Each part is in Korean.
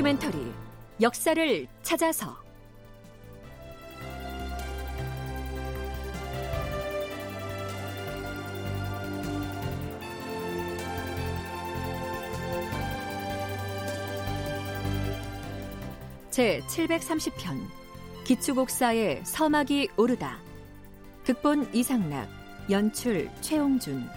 다큐멘터리 역사를 찾아서. 제 730편 기축옥사의 서막이 오르다. 극본 이상락 연출 최홍준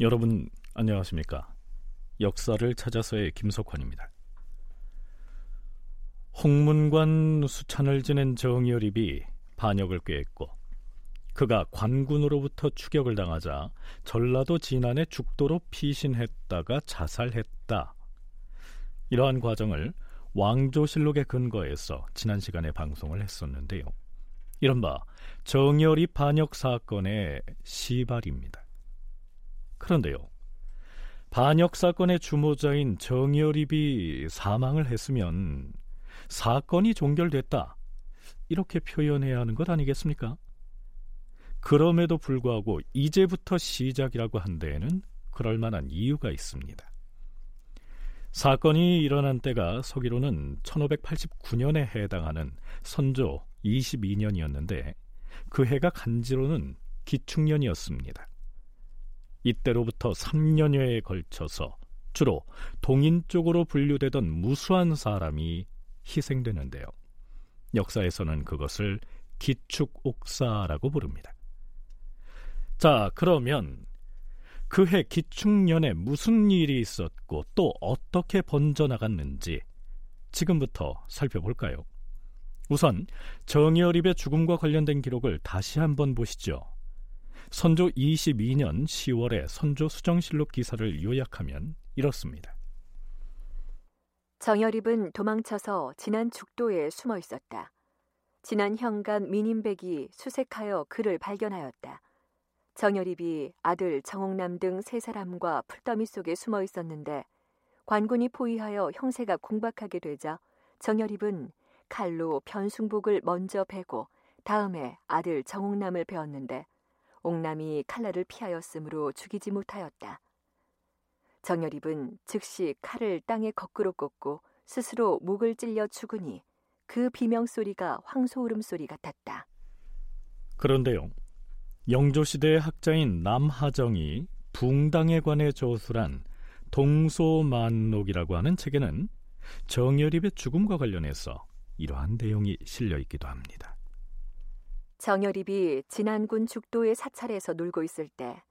여러분 안녕하십니까? 역사를 찾아서의 김석환입니다. 홍문관 수찬을 지낸 정여립이 반역을 꾀했고 그가 관군으로부터 추격을 당하자 전라도 진안의 죽도로 피신했다가 자살했다. 이러한 과정을 왕조실록에 근거해서 지난 시간에 방송을 했었는데요. 이른바 정여립 반역 사건의 시발입니다. 그런데요. 반역 사건의 주모자인 정여립이 사망을 했으면 사건이 종결됐다. 이렇게 표현해야 하는 것 아니겠습니까? 그럼에도 불구하고 이제부터 시작이라고 한 데에는 그럴 만한 이유가 있습니다. 사건이 일어난 때가 서기로는 1589년에 해당하는 선조 22년이었는데 그 해가 간지로는 기축년이었습니다. 이때로부터 3년여에 걸쳐서 주로 동인 쪽으로 분류되던 무수한 사람이 희생되는데요. 역사에서는 그것을 기축옥사라고 부릅니다. 자, 그러면 그해 기축년에 무슨 일이 있었고 또 어떻게 번져나갔는지 지금부터 살펴볼까요? 우선 정여립의 죽음과 관련된 기록을 다시 한번 보시죠. 선조 22년 10월에 선조 수정실록 기사를 요약하면 이렇습니다. 정여립은 도망쳐서 지난 죽도에 숨어 있었다. 지난 현관 민인백이 수색하여 그를 발견하였다. 정여립이 아들 정옥남 등 세 사람과 풀더미 속에 숨어 있었는데 관군이 포위하여 형세가 공박하게 되자 정여립은 칼로 변숭복을 먼저 베고 다음에 아들 정옥남을 베었는데 옥남이 칼날을 피하였으므로 죽이지 못하였다. 정여립은 즉시 칼을 땅에 거꾸로 꽂고 스스로 목을 찔려 죽으니 그 비명 소리가 황소울음 소리 같았다. 그런데요. 영조시대의 학자인 남하정이 붕당에 관해 저술한 동소만록이라고 하는 책에는 정여립의 죽음과 관련해서 이러한 내용이 실려 있기도 합니다. 정여립이 진안군 죽도의 사찰에서 놀고 있을 때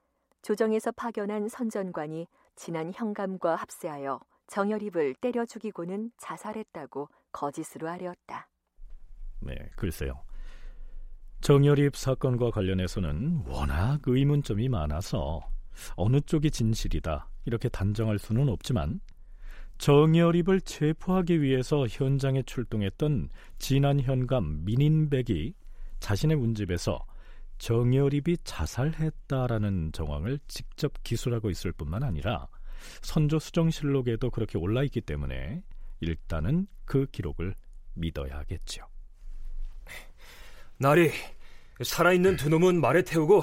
조정에서 파견한 선전관이 지난 현감과 합세하여 정여립을 때려 죽이고는 자살했다고 거짓으로 아뢰었다. 네, 글쎄요. 정여립 사건과 관련해서는 워낙 의문점이 많아서 어느 쪽이 진실이다 이렇게 단정할 수는 없지만 정여립을 체포하기 위해서 현장에 출동했던 진안 현감 민인백이 자신의 문집에서 정여립이 자살했다라는 정황을 직접 기술하고 있을 뿐만 아니라 선조 수정실록에도 그렇게 올라 있기 때문에 일단은 그 기록을 믿어야 하겠죠. 나리 살아있는 두 놈은 말에 태우고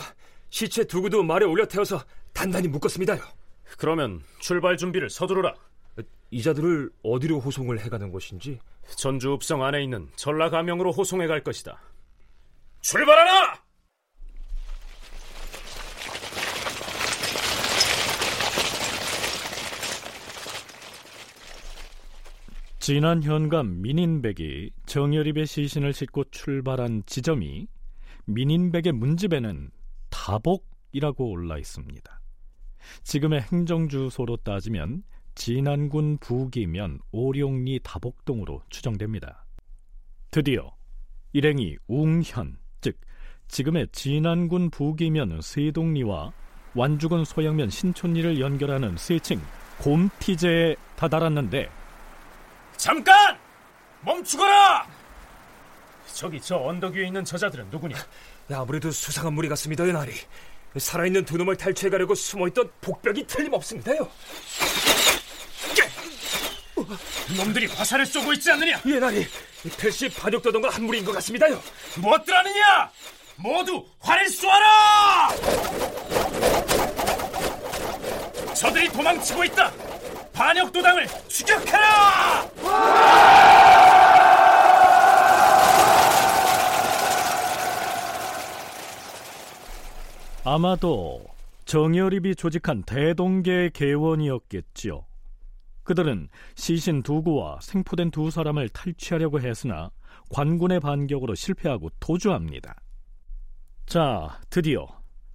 시체 두 구도 말에 올려 태워서 단단히 묶었습니다요. 그러면 출발 준비를 서두르라. 이자들을 어디로 호송을 해가는 것인지 전주 읍성 안에 있는 전라 가명으로 호송해 갈 것이다. 출발하라! 지난 현감 민인백이 정여립의 시신을 싣고 출발한 지점이 민인백의 문집에는 다복이라고 올라 있습니다. 지금의 행정주소로 따지면 진안군 부기면 오룡리 다복동으로 추정됩니다. 드디어 일행이 웅현, 즉 지금의 진안군 부기면 세동리와 완주군 소양면 신촌리를 연결하는 세칭 곰티제에 다다랐는데 잠깐! 멈추거라! 저기 저 언덕 위에 있는 저자들은 누구냐? 아무래도 수상한 무리 같습니다요, 나리. 살아있는 두 놈을 탈취해가려고 숨어있던 복벽이 틀림없습니다요. 놈들이 화살을 쏘고 있지 않느냐? 예, 나리. 텔시 반역도동과 한 무리인 것 같습니다요. 무엇들 하느냐? 모두 활을 쏘아라! 저들이 도망치고 있다. 반역도당을 추격하라! 아마도 정여립이 조직한 대동계의 계원이었겠지요. 그들은 시신 두 구와 생포된 두 사람을 탈취하려고 했으나 관군의 반격으로 실패하고 도주합니다. 자, 드디어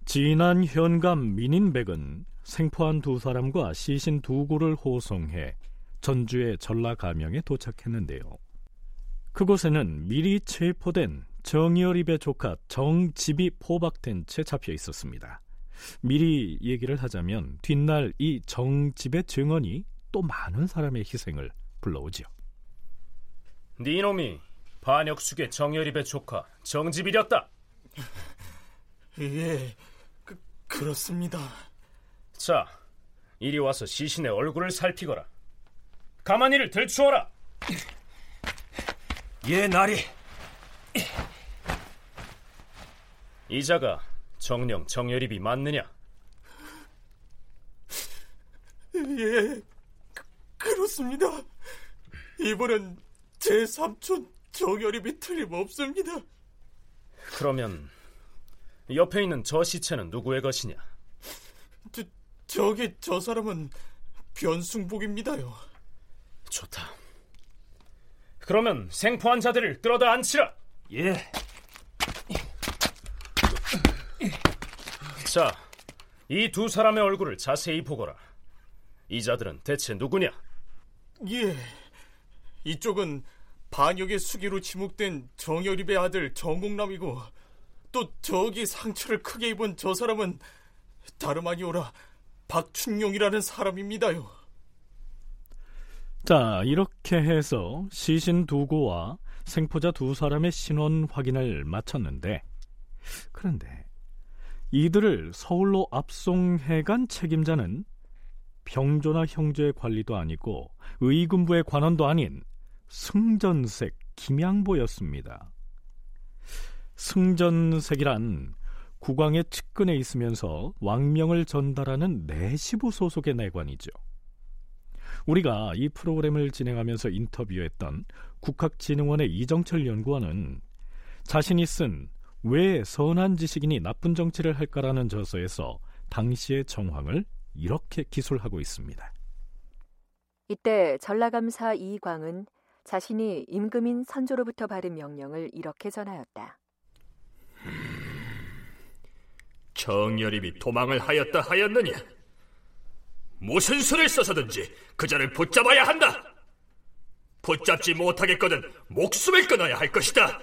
진안 현감 민인백은 생포한 두 사람과 시신 두구를 호송해 전주의 전라가명에 도착했는데요. 그곳에는 미리 체포된 정여립의 조카 정집이 포박된 채 잡혀 있었습니다. 미리 얘기를 하자면 뒷날 이 정집의 증언이 또 많은 사람의 희생을 불러오지요. 네 놈이 반역숙의 정여립의 조카 정집이렸다. 예, 그, 그렇습니다. 자, 이리 와서 시신의 얼굴을 살피거라. 가만히를 들추어라. 예, 나리. 이자가 정령 정여립이 맞느냐? 예, 그, 그렇습니다. 이번엔 제 삼촌 정여립이 틀림없습니다. 그러면 옆에 있는 저 시체는 누구의 것이냐? 저, 저기 저 사람은 변승복입니다요. 좋다. 그러면 생포한 자들을 끌어다 앉히라. 예. 자, 이 두 사람의 얼굴을 자세히 보거라. 이 자들은 대체 누구냐? 예, 이쪽은 반역의 수기로 지목된 정여립의 아들 정공남이고 또 저기 상처를 크게 입은 저 사람은 다름 아니오라 박춘용이라는 사람입니다요. 자, 이렇게 해서 시신 두고와 생포자 두 사람의 신원 확인을 마쳤는데 그런데 이들을 서울로 압송해간 책임자는 병조나 형제의 관리도 아니고 의군부의 관원도 아닌 승전색 김양보였습니다. 승전색이란 국왕의 측근에 있으면서 왕명을 전달하는 내시부 소속의 내관이죠. 우리가 이 프로그램을 진행하면서 인터뷰했던 국학진흥원의 이정철 연구원은 자신이 쓴 왜 선한 지식인이 나쁜 정치를 할까라는 저서에서 당시의 정황을 이렇게 기술하고 있습니다. 이때 전라감사 이광은 자신이 임금인 선조로부터 받은 명령을 이렇게 전하였다. 정여립이 도망을 하였다 하였느냐? 무슨 수를 써서든지 그 자를 붙잡아야 한다. 붙잡지 못하겠거든 목숨을 끊어야 할 것이다.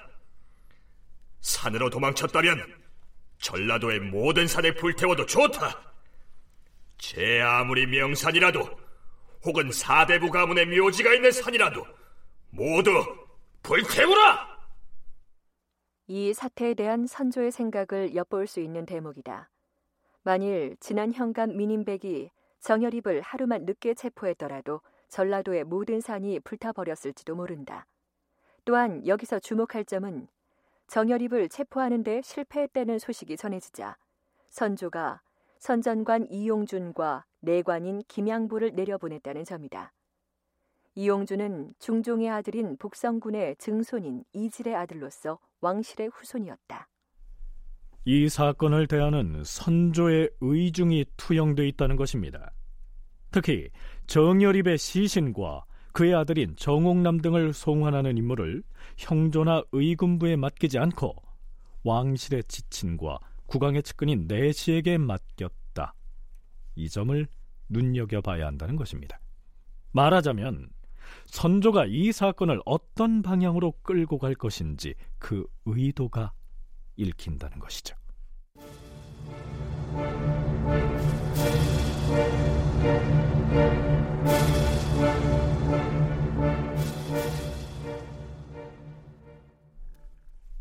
산으로 도망쳤다면 전라도의 모든 산을 불태워도 좋다. 제 아무리 명산이라도 혹은 사대부 가문의 묘지가 있는 산이라도 모두 불태우라! 이 사태에 대한 선조의 생각을 엿볼 수 있는 대목이다. 만일 지난 현감 민인백이 정여립을 하루만 늦게 체포했더라도 전라도의 모든 산이 불타버렸을지도 모른다. 또한 여기서 주목할 점은 정여립을 체포하는데 실패했다는 소식이 전해지자 선조가 선전관 이용준과 내관인 김양부를 내려보냈다는 점이다. 이용준은 중종의 아들인 북성군의 증손인 이질의 아들로서 왕실의 후손이었다. 이 사건을 대하는 선조의 의중이 투영돼 있다는 것입니다. 특히 정여립의 시신과 그의 아들인 정옥남 등을 송환하는 임무를 형조나 의군부에 맡기지 않고 왕실의 지친과 국왕의 측근인 내시에게 맡겼다. 이 점을 눈여겨봐야 한다는 것입니다. 말하자면 선조가 이 사건을 어떤 방향으로 끌고 갈 것인지 그 의도가 읽힌다는 것이죠.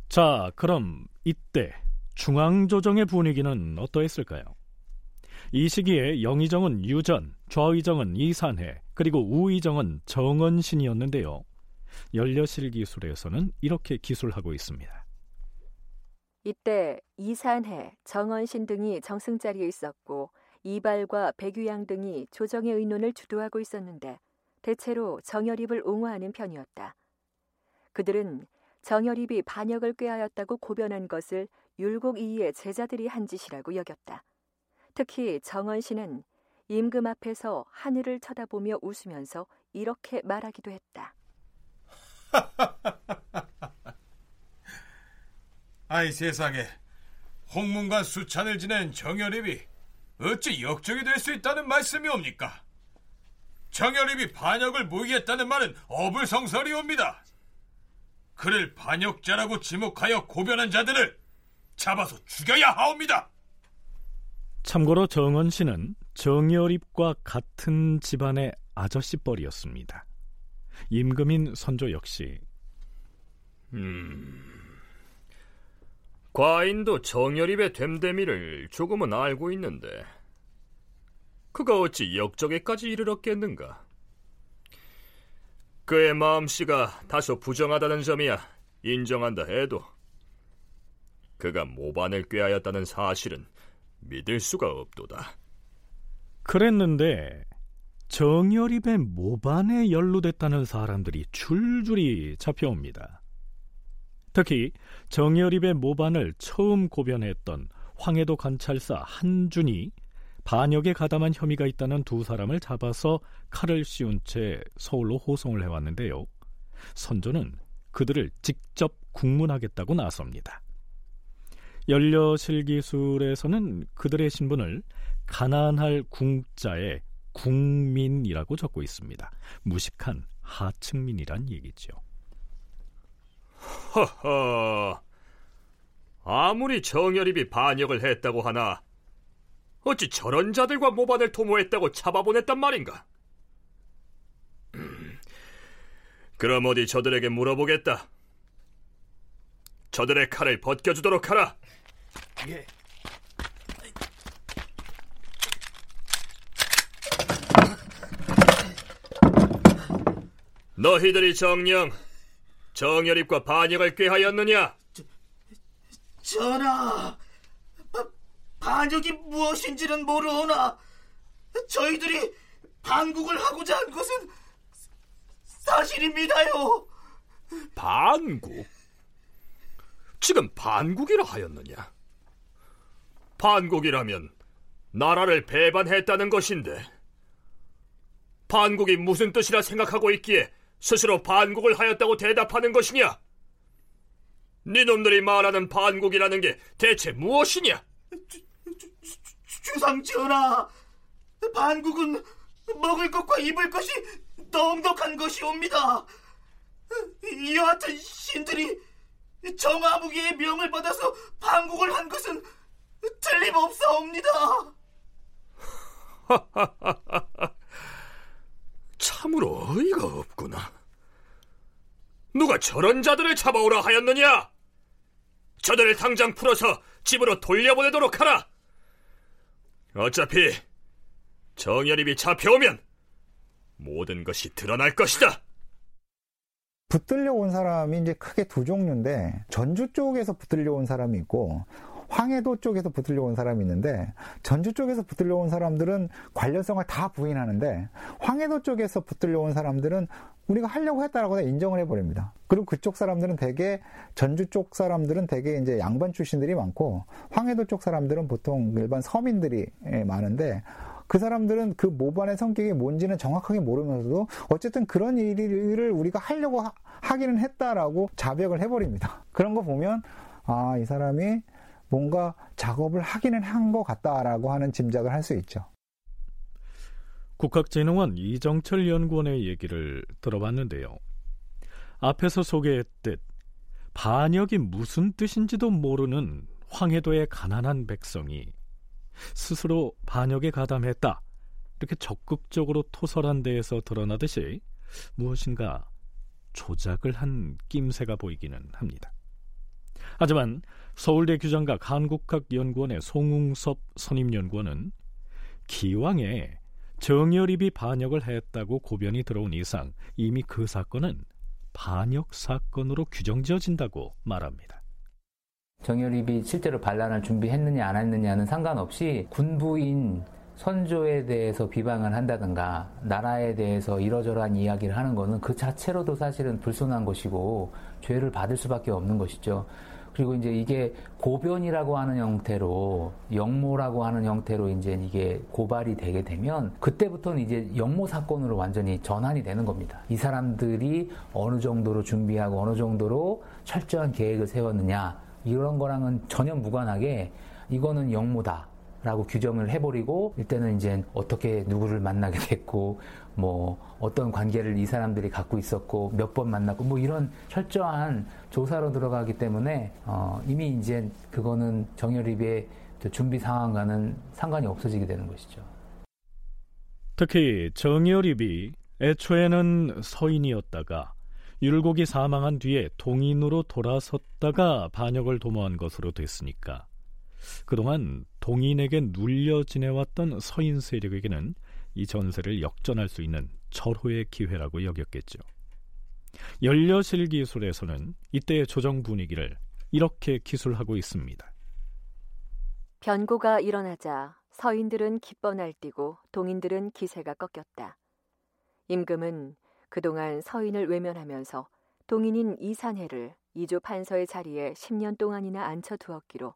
자, 그럼 이때 중앙조정의 분위기는 어떠했을까요? 이 시기에 영의정은 유전, 좌의정은 이산해, 그리고 우의정은 정언신이었는데요. 연려실 기술에서는 이렇게 기술하고 있습니다. 이때 이산해, 정언신 등이 정승 자리에 있었고 이발과 백유양 등이 조정의 의논을 주도하고 있었는데 대체로 정열입을 옹호하는 편이었다. 그들은 정열입이 반역을 꾀하였다고 고변한 것을 율곡 이의 제자들이 한 짓이라고 여겼다. 특히 정언신은 임금 앞에서 하늘을 쳐다보며 웃으면서 이렇게 말하기도 했다. 아이 세상에 홍문관 수찬을 지낸 정열입이 어찌 역적이 될 수 있다는 말씀이 옵니까? 정열입이 반역을 모이겠다는 말은 어불성설이옵니다. 그를 반역자라고 지목하여 고변한 자들을 잡아서 죽여야 하옵니다. 참고로 정원 씨는 정열입과 같은 집안의 아저씨뻘이었습니다. 임금인 선조 역시 음... 과인도 정열입의 됨됨이를 조금은 알고 있는데 그가 어찌 역적에까지 이르렀겠는가? 그의 마음씨가 다소 부정하다는 점이야 인정한다 해도 그가 모반을 꾀하였다는 사실은 믿을 수가 없도다. 그랬는데 정열입의 모반에 연루됐다는 사람들이 줄줄이 잡혀옵니다. 특히 정열입의 모반을 처음 고변했던 황해도 관찰사 한준이 반역에 가담한 혐의가 있다는 두 사람을 잡아서 칼을 씌운 채 서울로 호송을 해왔는데요. 선조는 그들을 직접 국문하겠다고 나섭니다. 연려실 기술에서는 그들의 신분을 가난할 궁자에 국민이라고 적고 있습니다. 무식한 하층민이란 얘기죠. 허허. 아무리 정열입이 반역을 했다고 하나 어찌 저런 자들과 모반을 도모했다고 잡아보냈단 말인가? 음, 그럼 어디 저들에게 물어보겠다. 저들의 칼을 벗겨주도록 하라. 예. 너희들이 정령 정열입과 반역을 꾀하였느냐? 저, 전하, 바, 반역이 무엇인지는 모르오나 저희들이 반국을 하고자 한 것은 사실입니다요. 반국? 지금 반국이라 하였느냐? 반국이라면 나라를 배반했다는 것인데 반국이 무슨 뜻이라 생각하고 있기에 스스로 반국을 하였다고 대답하는 것이냐? 네놈들이 말하는 반국이라는 게 대체 무엇이냐? 주, 주, 상 전하, 반국은 먹을 것과 입을 것이 넉넉한 것이옵니다. 여하튼 신들이 정아무개의 명을 받아서 반국을 한 것은 틀림없사옵니다. 참으로 어이가 없구나. 누가 저런 자들을 잡아오라 하였느냐? 저들을 당장 풀어서 집으로 돌려보내도록 하라. 어차피 정열입이 잡혀오면 모든 것이 드러날 것이다. 붙들려 온 사람이 이제 크게 두 종류인데 전주 쪽에서 붙들려 온 사람이 있고 황해도 쪽에서 붙들려 온 사람이 있는데 전주 쪽에서 붙들려 온 사람들은 관련성을 다 부인하는데 황해도 쪽에서 붙들려 온 사람들은 우리가 하려고 했다라고 인정을 해버립니다. 그리고 그쪽 사람들은 대개 전주 쪽 사람들은 대개 이제 양반 출신들이 많고 황해도 쪽 사람들은 보통 일반 서민들이 예, 많은데 그 사람들은 그 모반의 성격이 뭔지는 정확하게 모르면서도 어쨌든 그런 일을 우리가 하려고 하, 기는 했다라고 자백을 해버립니다. 그런 거 보면 아, 이 사람이 뭔가 작업을 하기는 한 것 같다라고 하는 짐작을 할 수 있죠. 국학진흥원 이정철 연구원의 얘기를 들어봤는데요. 앞에서 소개했듯 반역이 무슨 뜻인지도 모르는 황해도의 가난한 백성이 스스로 반역에 가담했다. 이렇게 적극적으로 토설한 데에서 드러나듯이 무엇인가 조작을 한 낌새가 보이기는 합니다. 하지만 서울대 규장각 한국학연구원의 송웅섭 선임연구원은 기왕에 정여립이 반역을 했다고 고변이 들어온 이상 이미 그 사건은 반역 사건으로 규정지어진다고 말합니다. 정여립이 실제로 반란을 준비했느냐 안 했느냐는 상관없이 군부인 선조에 대해서 비방을 한다든가 나라에 대해서 이러저러한 이야기를 하는 것은 그 자체로도 사실은 불손한 것이고 죄를 받을 수밖에 없는 것이죠. 그리고 이제 이게 고변이라고 하는 형태로 영모라고 하는 형태로 이제 이게 고발이 되게 되면 그때부터는 이제 영모 사건으로 완전히 전환이 되는 겁니다. 이 사람들이 어느 정도로 준비하고 어느 정도로 철저한 계획을 세웠느냐 이런 거랑은 전혀 무관하게 이거는 영모다. 라고 규정을 해버리고 일단은 이제 어떻게 누구를 만나게 됐고 뭐 어떤 관계를 이 사람들이 갖고 있었고 몇 번 만났고 뭐 이런 철저한 조사로 들어가기 때문에 어 이미 이제 그거는 정열입의 준비 상황과는 상관이 없어지게 되는 것이죠. 특히 정열입이 애초에는 서인이었다가 율곡이 사망한 뒤에 동인으로 돌아섰다가 반역을 도모한 것으로 됐으니까 그동안 동인에게 눌려 지내왔던 서인 세력에게는 이 전세를 역전할 수 있는 절호의 기회라고 여겼겠죠. 연려실 기술에서는 이때의 조정 분위기를 이렇게 기술하고 있습니다. 변고가 일어나자 서인들은 기뻐 날뛰고 동인들은 기세가 꺾였다. 임금은 그동안 서인을 외면하면서 동인인 이산해를 이조 판서의 자리에 10년 동안이나 앉혀두었기로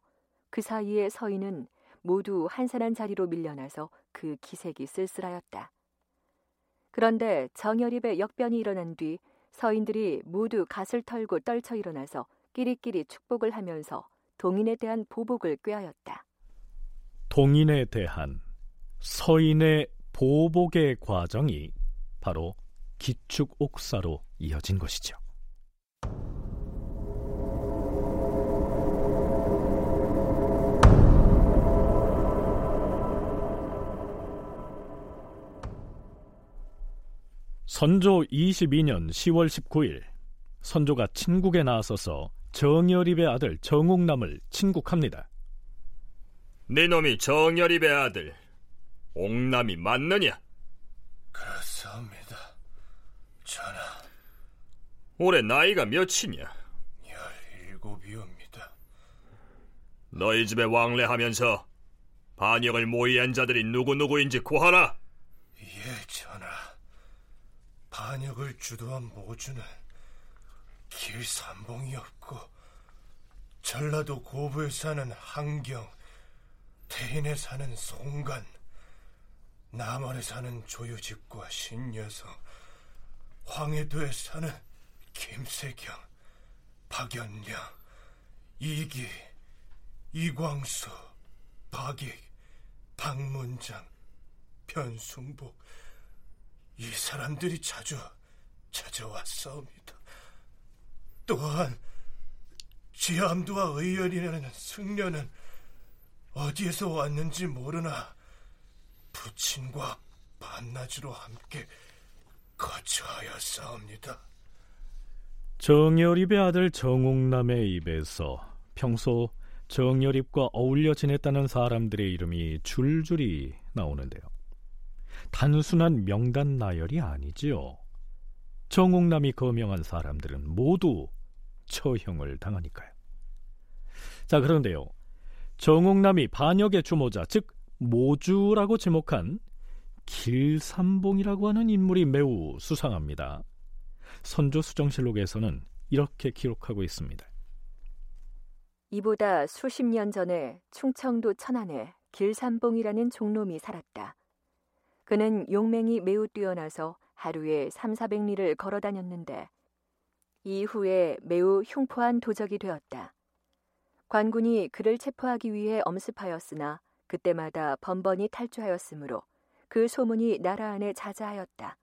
그 사이에 서인은 모두 한산한 자리로 밀려나서 그 기색이 쓸쓸하였다. 그런데 정열입의 역변이 일어난 뒤 서인들이 모두 갓을 털고 떨쳐 일어나서 끼리끼리 축복을 하면서 동인에 대한 보복을 꾀하였다. 동인에 대한 서인의 보복의 과정이 바로 기축 옥사로 이어진 것이죠. 선조 22년 10월 19일 선조가 친국에 나서서 정열입의 아들 정옥남을 친국합니다. 네 놈이 정열입의 아들 옥남이 맞느냐? 그렇습니다. 전하. 올해 나이가 몇이냐? 열일곱이옵니다. 너희 집에 왕래하면서 반역을 모의한 자들이 누구누구인지 구하라. 예, 전하. 반역을 주도한 모주는 길삼봉이었고 전라도 고부에 사는 한경, 태인에 사는 송간, 남원에 사는 조유집과 신여성, 황해도에 사는 김세경, 박연량, 이기, 이광수, 박익, 박문장, 변숭복 이 사람들이 자주 찾아왔사옵니다. 또한 지암도와 의열이라는 승려는 어디에서 왔는지 모르나 부친과 반나주로 함께 거처하였사옵니다. 정열입의 아들 정옥남의 입에서 평소 정열입과 어울려 지냈다는 사람들의 이름이 줄줄이 나오는데요. 단순한 명단 나열이 아니지요. 정옥남이 거명한 사람들은 모두 처형을 당하니까요. 자, 그런데요. 정옥남이 반역의 주모자, 즉 모주라고 지목한 길삼봉이라고 하는 인물이 매우 수상합니다. 선조 수정실록에서는 이렇게 기록하고 있습니다. 이보다 수십 년 전에 충청도 천안에 길삼봉이라는 종놈이 살았다. 그는 용맹이 매우 뛰어나서 하루에 3, 400리를 걸어 다녔는데 이후에 매우 흉포한 도적이 되었다. 관군이 그를 체포하기 위해 엄습하였으나 그때마다 번번이 탈주하였으므로 그 소문이 나라 안에 자자하였다.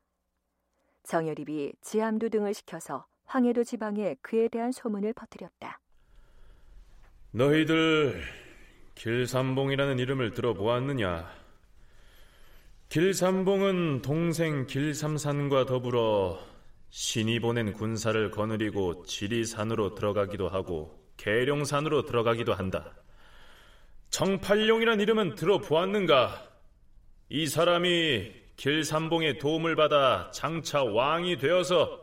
정열입이 지함도 등을 시켜서 황해도 지방에 그에 대한 소문을 퍼뜨렸다. 너희들 길삼봉이라는 이름을 들어보았느냐? 길삼봉은 동생 길삼산과 더불어 신이 보낸 군사를 거느리고 지리산으로 들어가기도 하고 계룡산으로 들어가기도 한다. 정팔룡이란 이름은 들어보았는가? 이 사람이 길삼봉의 도움을 받아 장차 왕이 되어서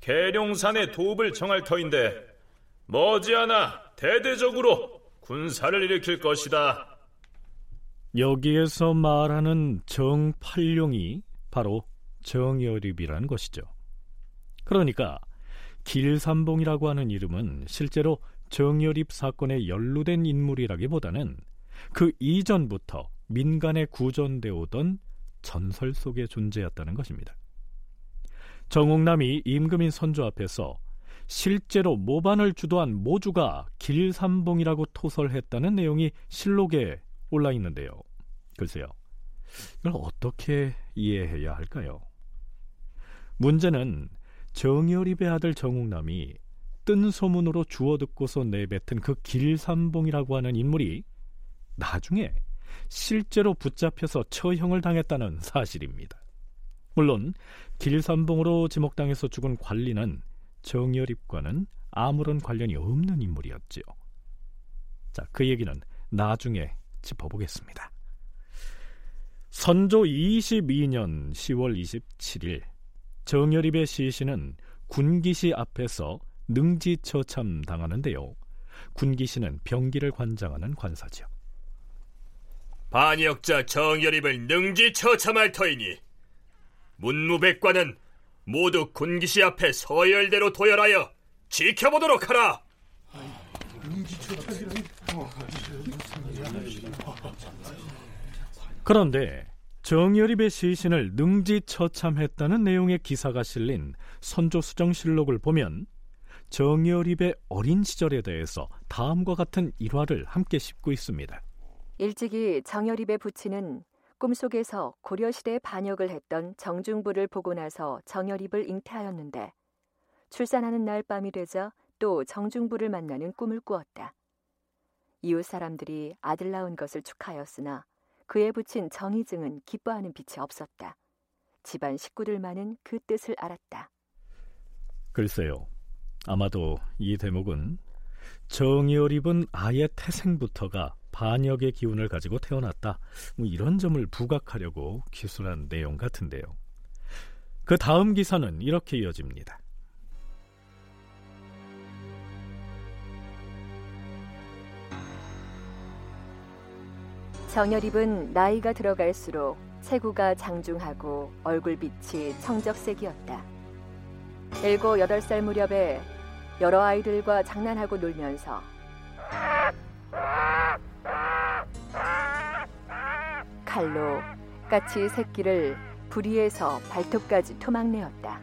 계룡산의 도읍을 정할 터인데 머지않아 대대적으로 군사를 일으킬 것이다. 여기에서 말하는 정팔룡이 바로 정여립이라는 것이죠. 그러니까 길삼봉이라고 하는 이름은 실제로 정여립 사건에 연루된 인물이라기보다는 그 이전부터 민간에 구전되어 오던 전설 속의 존재였다는 것입니다. 정옥남이 임금인 선조 앞에서 실제로 모반을 주도한 모주가 길삼봉이라고 토설했다는 내용이 실록에 올라 있는데요. 글쎄요. 이걸 어떻게 이해해야 할까요? 문제는 정여립의 아들 정옥남이 뜬 소문으로 주워 듣고서 내뱉은 그 길삼봉이라고 하는 인물이 나중에 실제로 붙잡혀서 처형을 당했다는 사실입니다. 물론 길삼봉으로 지목당해서 죽은 관리는 정여립과는 아무런 관련이 없는 인물이었지요. 자, 그 얘기는 나중에 짚어보겠습니다. 선조 22년 10월 27일 정여립의 시신은 군기시 앞에서 능지처참 당하는데요. 군기시는 병기를 관장하는 관사죠. 반역자 정여립을 능지처참할 터이니 문무백관은 모두 군기시 앞에 서열대로 도열하여 지켜보도록 하라. 그런데 정여립의 시신을 능지처참했다는 내용의 기사가 실린 선조수정실록을 보면 정여립의 어린 시절에 대해서 다음과 같은 일화를 함께 싣고 있습니다. 일찍이 정여립의 부친은 꿈속에서 고려시대에 반역을 했던 정중부를 보고 나서 정여립을 잉태하였는데 출산하는 날 밤이 되자 또 정중부를 만나는 꿈을 꾸었다. 이웃 사람들이 아들 낳은 것을 축하하였으나 그의 부친 정희증은 기뻐하는 빛이 없었다. 집안 식구들만은 그 뜻을 알았다. 글쎄요. 아마도 이 대목은 정여립은 아예 태생부터가 반역의 기운을 가지고 태어났다. 뭐 이런 점을 부각하려고 기술한 내용 같은데요. 그 다음 기사는 이렇게 이어집니다. 정여립은 나이가 들어갈수록 체구가 장중하고 얼굴빛이 청적색이었다. 일곱 여덟 살 무렵에 여러 아이들과 장난하고 놀면서 칼로 까치 새끼를 부리에서 발톱까지 토막내었다.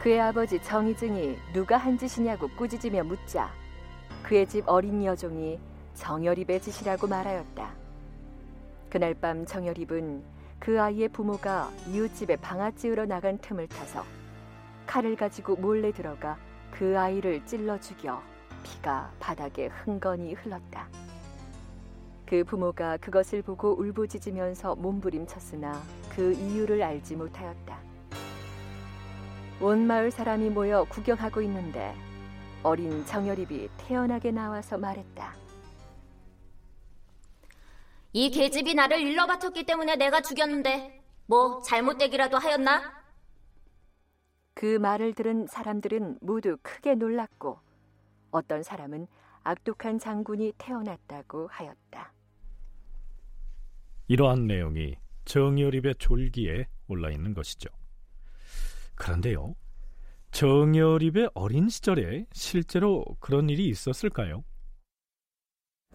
그의 아버지 정희증이 누가 한 짓이냐고 꾸짖으며 묻자 그의 집 어린 여종이 정여립의 짓이라고 말하였다. 그날 밤 정여립은 그 아이의 부모가 이웃집에 방아찌우러 나간 틈을 타서 칼을 가지고 몰래 들어가 그 아이를 찔러 죽여 피가 바닥에 흥건히 흘렀다. 그 부모가 그것을 보고 울부짖으면서 몸부림쳤으나 그 이유를 알지 못하였다. 온 마을 사람이 모여 구경하고 있는데 어린 정여립이 태연하게 나와서 말했다. 이 계집이 나를 일러 바쳤기 때문에 내가 죽였는데 뭐 잘못되기라도 하였나? 그 말을 들은 사람들은 모두 크게 놀랐고 어떤 사람은 악독한 장군이 태어났다고 하였다. 이러한 내용이 정여립의 졸기에 올라 있는 것이죠. 그런데요, 정여립의 어린 시절에 실제로 그런 일이 있었을까요?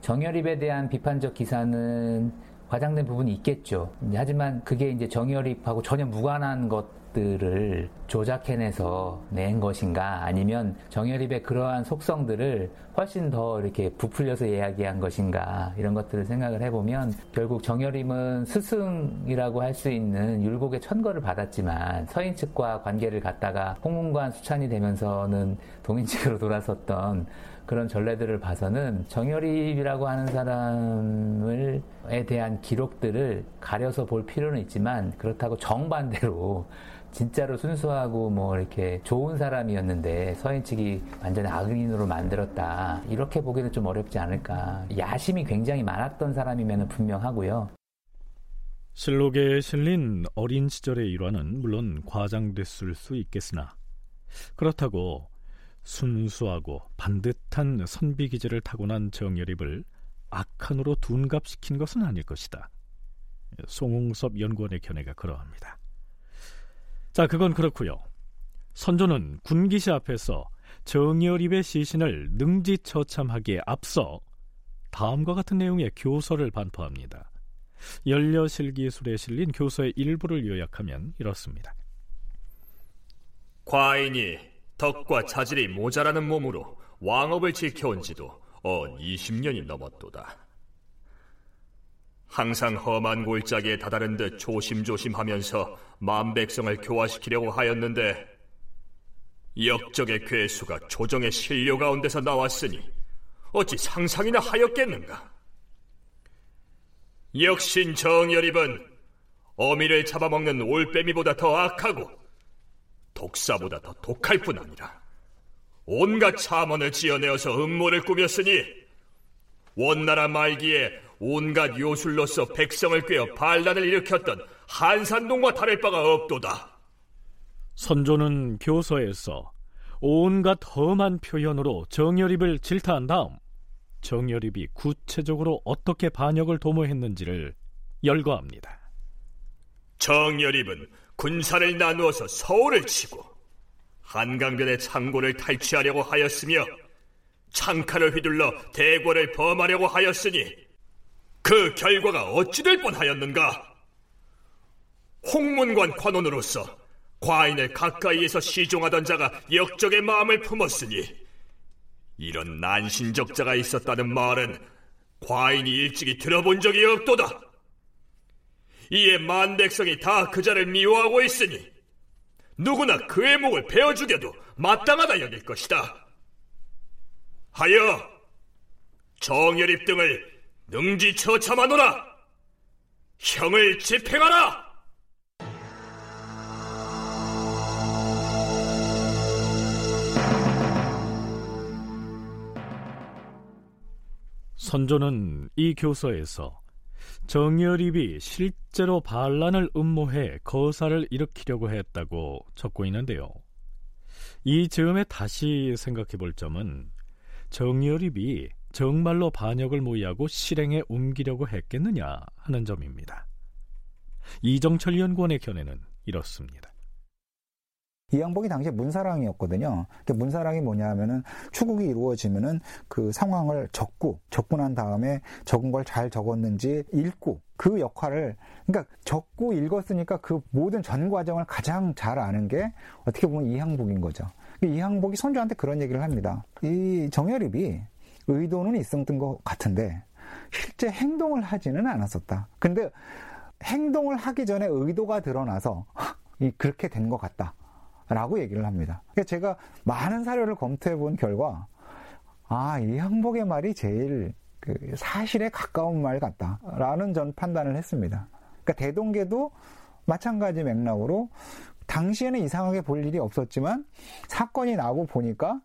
정여립에 대한 비판적 기사는 과장된 부분이 있겠죠. 하지만 그게 이제 정여립하고 전혀 무관한 것들을 조작해내서 낸 것인가 아니면 정여립의 그러한 속성들을 훨씬 더 이렇게 부풀려서 이야기한 것인가 이런 것들을 생각을 해보면 결국 정여립은 스승이라고 할 수 있는 율곡의 천거를 받았지만 서인 측과 관계를 갖다가 홍문관 수찬이 되면서는 동인 측으로 돌아섰던 그런 전례들을 봐서는 정여립이라고 하는 사람을 에 대한 기록들을 가려서 볼 필요는 있지만 그렇다고 정반대로 진짜로 순수하고 뭐 이렇게 좋은 사람이었는데 서인 측이 완전히 악인으로 만들었다 이렇게 보기는 좀 어렵지 않을까 야심이 굉장히 많았던 사람이면 분명하고요. 실록에 실린 어린 시절의 일화는 물론 과장됐을 수 있겠으나 그렇다고 순수하고 반듯한 선비 기질을 타고난 정여립을 악한으로 둔갑시킨 것은 아닐 것이다. 송홍섭 연구원의 견해가 그러합니다. 자, 그건 그렇고요. 선조는 군기시 앞에서 정여립의 시신을 능지처참하기에 앞서 다음과 같은 내용의 교서를 반포합니다. 연려실기술에 실린 교서의 일부를 요약하면 이렇습니다. 과인이 덕과 자질이 모자라는 몸으로 왕업을 지켜온 지도 언 20년이 넘었도다. 항상 험한 골짜기에 다다른 듯 조심조심하면서 만백성을 교화시키려고 하였는데 역적의 괴수가 조정의 신료 가운데서 나왔으니 어찌 상상이나 하였겠는가? 역신 정열입은 어미를 잡아먹는 올빼미보다 더 악하고 독사보다 더 독할 뿐 아니라 온갖 참언을 지어내어서 음모를 꾸몄으니 원나라 말기에 온갖 요술로서 백성을 꿰어 반란을 일으켰던 한산동과 다를 바가 없도다. 선조는 교서에서 온갖 험한 표현으로 정여립을 질타한 다음 정여립이 구체적으로 어떻게 반역을 도모했는지를 열거합니다. 정여립은 군사를 나누어서 서울을 치고 한강변의 창고를 탈취하려고 하였으며 창칼을 휘둘러 대궐을 범하려고 하였으니 그 결과가 어찌 될 뻔하였는가? 홍문관 관원으로서 과인을 가까이에서 시종하던 자가 역적의 마음을 품었으니 이런 난신적자가 있었다는 말은 과인이 일찍이 들어본 적이 없도다. 이에 만 백성이 다 그 자를 미워하고 있으니 누구나 그의 목을 베어 죽여도 마땅하다 여길 것이다. 하여 정열입 등을 능지 처참하노라. 형을 집행하라. 선조는 이 교서에서 정여립이 실제로 반란을 음모해 거사를 일으키려고 했다고 적고 있는데요. 이 즈음에 다시 생각해 볼 점은 정여립이 정말로 반역을 모의하고 실행에 옮기려고 했겠느냐 하는 점입니다. 이정철 연구원의 견해는 이렇습니다. 이양복이 당시에 문사랑이었거든요. 문사랑이 뭐냐 하면은 추국이 이루어지면은 그 상황을 적고, 적고 난 다음에 적은 걸 잘 적었는지 읽고, 그 역할을, 그러니까 적고 읽었으니까 그 모든 전 과정을 가장 잘 아는 게 어떻게 보면 이항복인 거죠. 이항복이 선조한테 그런 얘기를 합니다. 이 정열입이 의도는 있었던 것 같은데, 실제 행동을 하지는 않았었다. 근데 행동을 하기 전에 의도가 드러나서 그렇게 된 것 같다. 라고 얘기를 합니다. 그러니까 제가 많은 사료를 검토해 본 결과, 아, 이 항복의 말이 제일 그 사실에 가까운 말 같다라는 전 판단을 했습니다. 그러니까 대동계도 마찬가지 맥락으로 당시에는 이상하게 볼 일이 없었지만 사건이 나고 보니까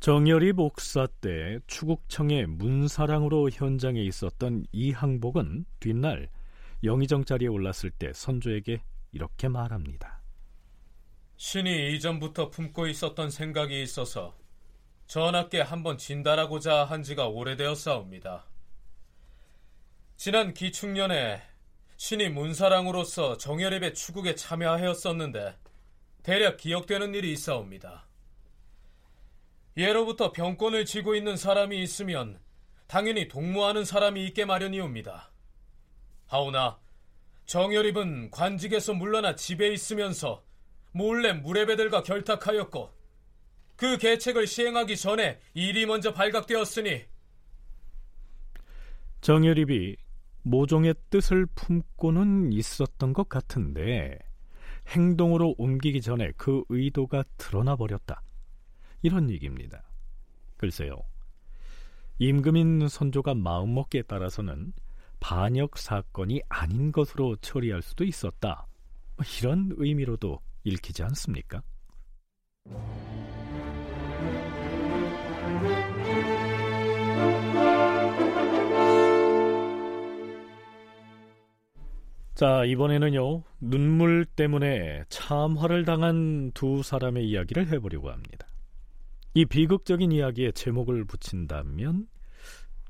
정열이 목사 때 추국청의 문사랑으로 현장에 있었던 이 항복은 뒷날 영의정 자리에 올랐을 때 선조에게 이렇게 말합니다. 신이 이전부터 품고 있었던 생각이 있어서 전하께 한번 진달하고자 한 지가 오래되었사옵니다. 지난 기축년에 신이 문사랑으로서 정열입의 추국에 참여하였었는데 대략 기억되는 일이 있사옵니다. 예로부터 병권을 쥐고 있는 사람이 있으면 당연히 동무하는 사람이 있게 마련이옵니다. 하오나 정열입은 관직에서 물러나 집에 있으면서 몰래 무례배들과 결탁하였고 그 계책을 시행하기 전에 일이 먼저 발각되었으니 정열입이 모종의 뜻을 품고는 있었던 것 같은데 행동으로 옮기기 전에 그 의도가 드러나 버렸다. 이런 얘기입니다. 글쎄요. 임금인 선조가 마음먹기에 따라서는 반역 사건이 아닌 것으로 처리할 수도 있었다. 이런 의미로도 읽히지 않습니까? 자, 이번에는요, 눈물 때문에 참화를 당한 두 사람의 이야기를 해보려고 합니다. 이 비극적인 이야기에 제목을 붙인다면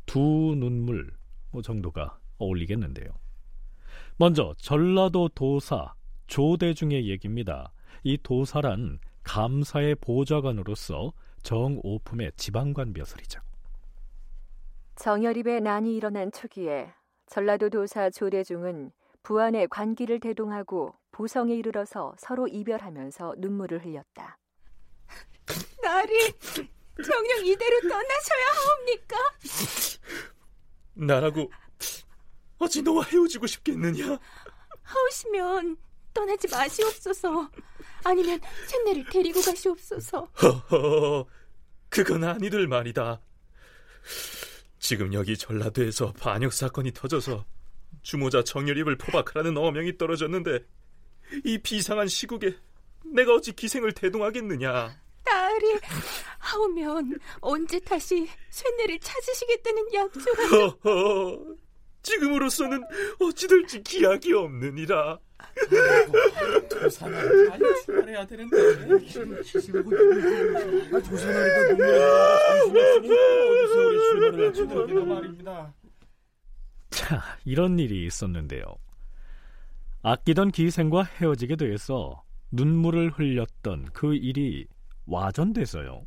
두 눈물 뭐 정도가 어울리겠는데요. 먼저 전라도 도사 조대중의 얘기입니다. 이 도사란 감사의 보좌관으로서 정오품의 지방관 벼슬이죠. 정열입에 난이 일어난 초기에 전라도 도사 조대중은 부안의 관기를 대동하고 보성에 이르러서 서로 이별하면서 눈물을 흘렸다. 나리 정녕 이대로 떠나셔야 하옵니까? 나라고 어찌 너와 헤어지고 싶겠느냐? 하오시면 떠나지 마시옵소서. 아니면 쇳내를 데리고 가시옵소서. 허허, 그건 아니들 말이다. 지금 여기 전라도에서 반역 사건이 터져서 주모자 정열입을 포박하라는 어명이 떨어졌는데 이 비상한 시국에 내가 어찌 기생을 대동하겠느냐? 딸이 하오면 언제 다시 쇠뇌를 찾으시겠다는 약조를 허허, 지금으로서는 어찌 될지 기약이 없느니라. 자, 이런 일이 있었는데요. 아끼던 기생과 헤어지게 돼서 눈물을 흘렸던 그 일이 와전돼서요.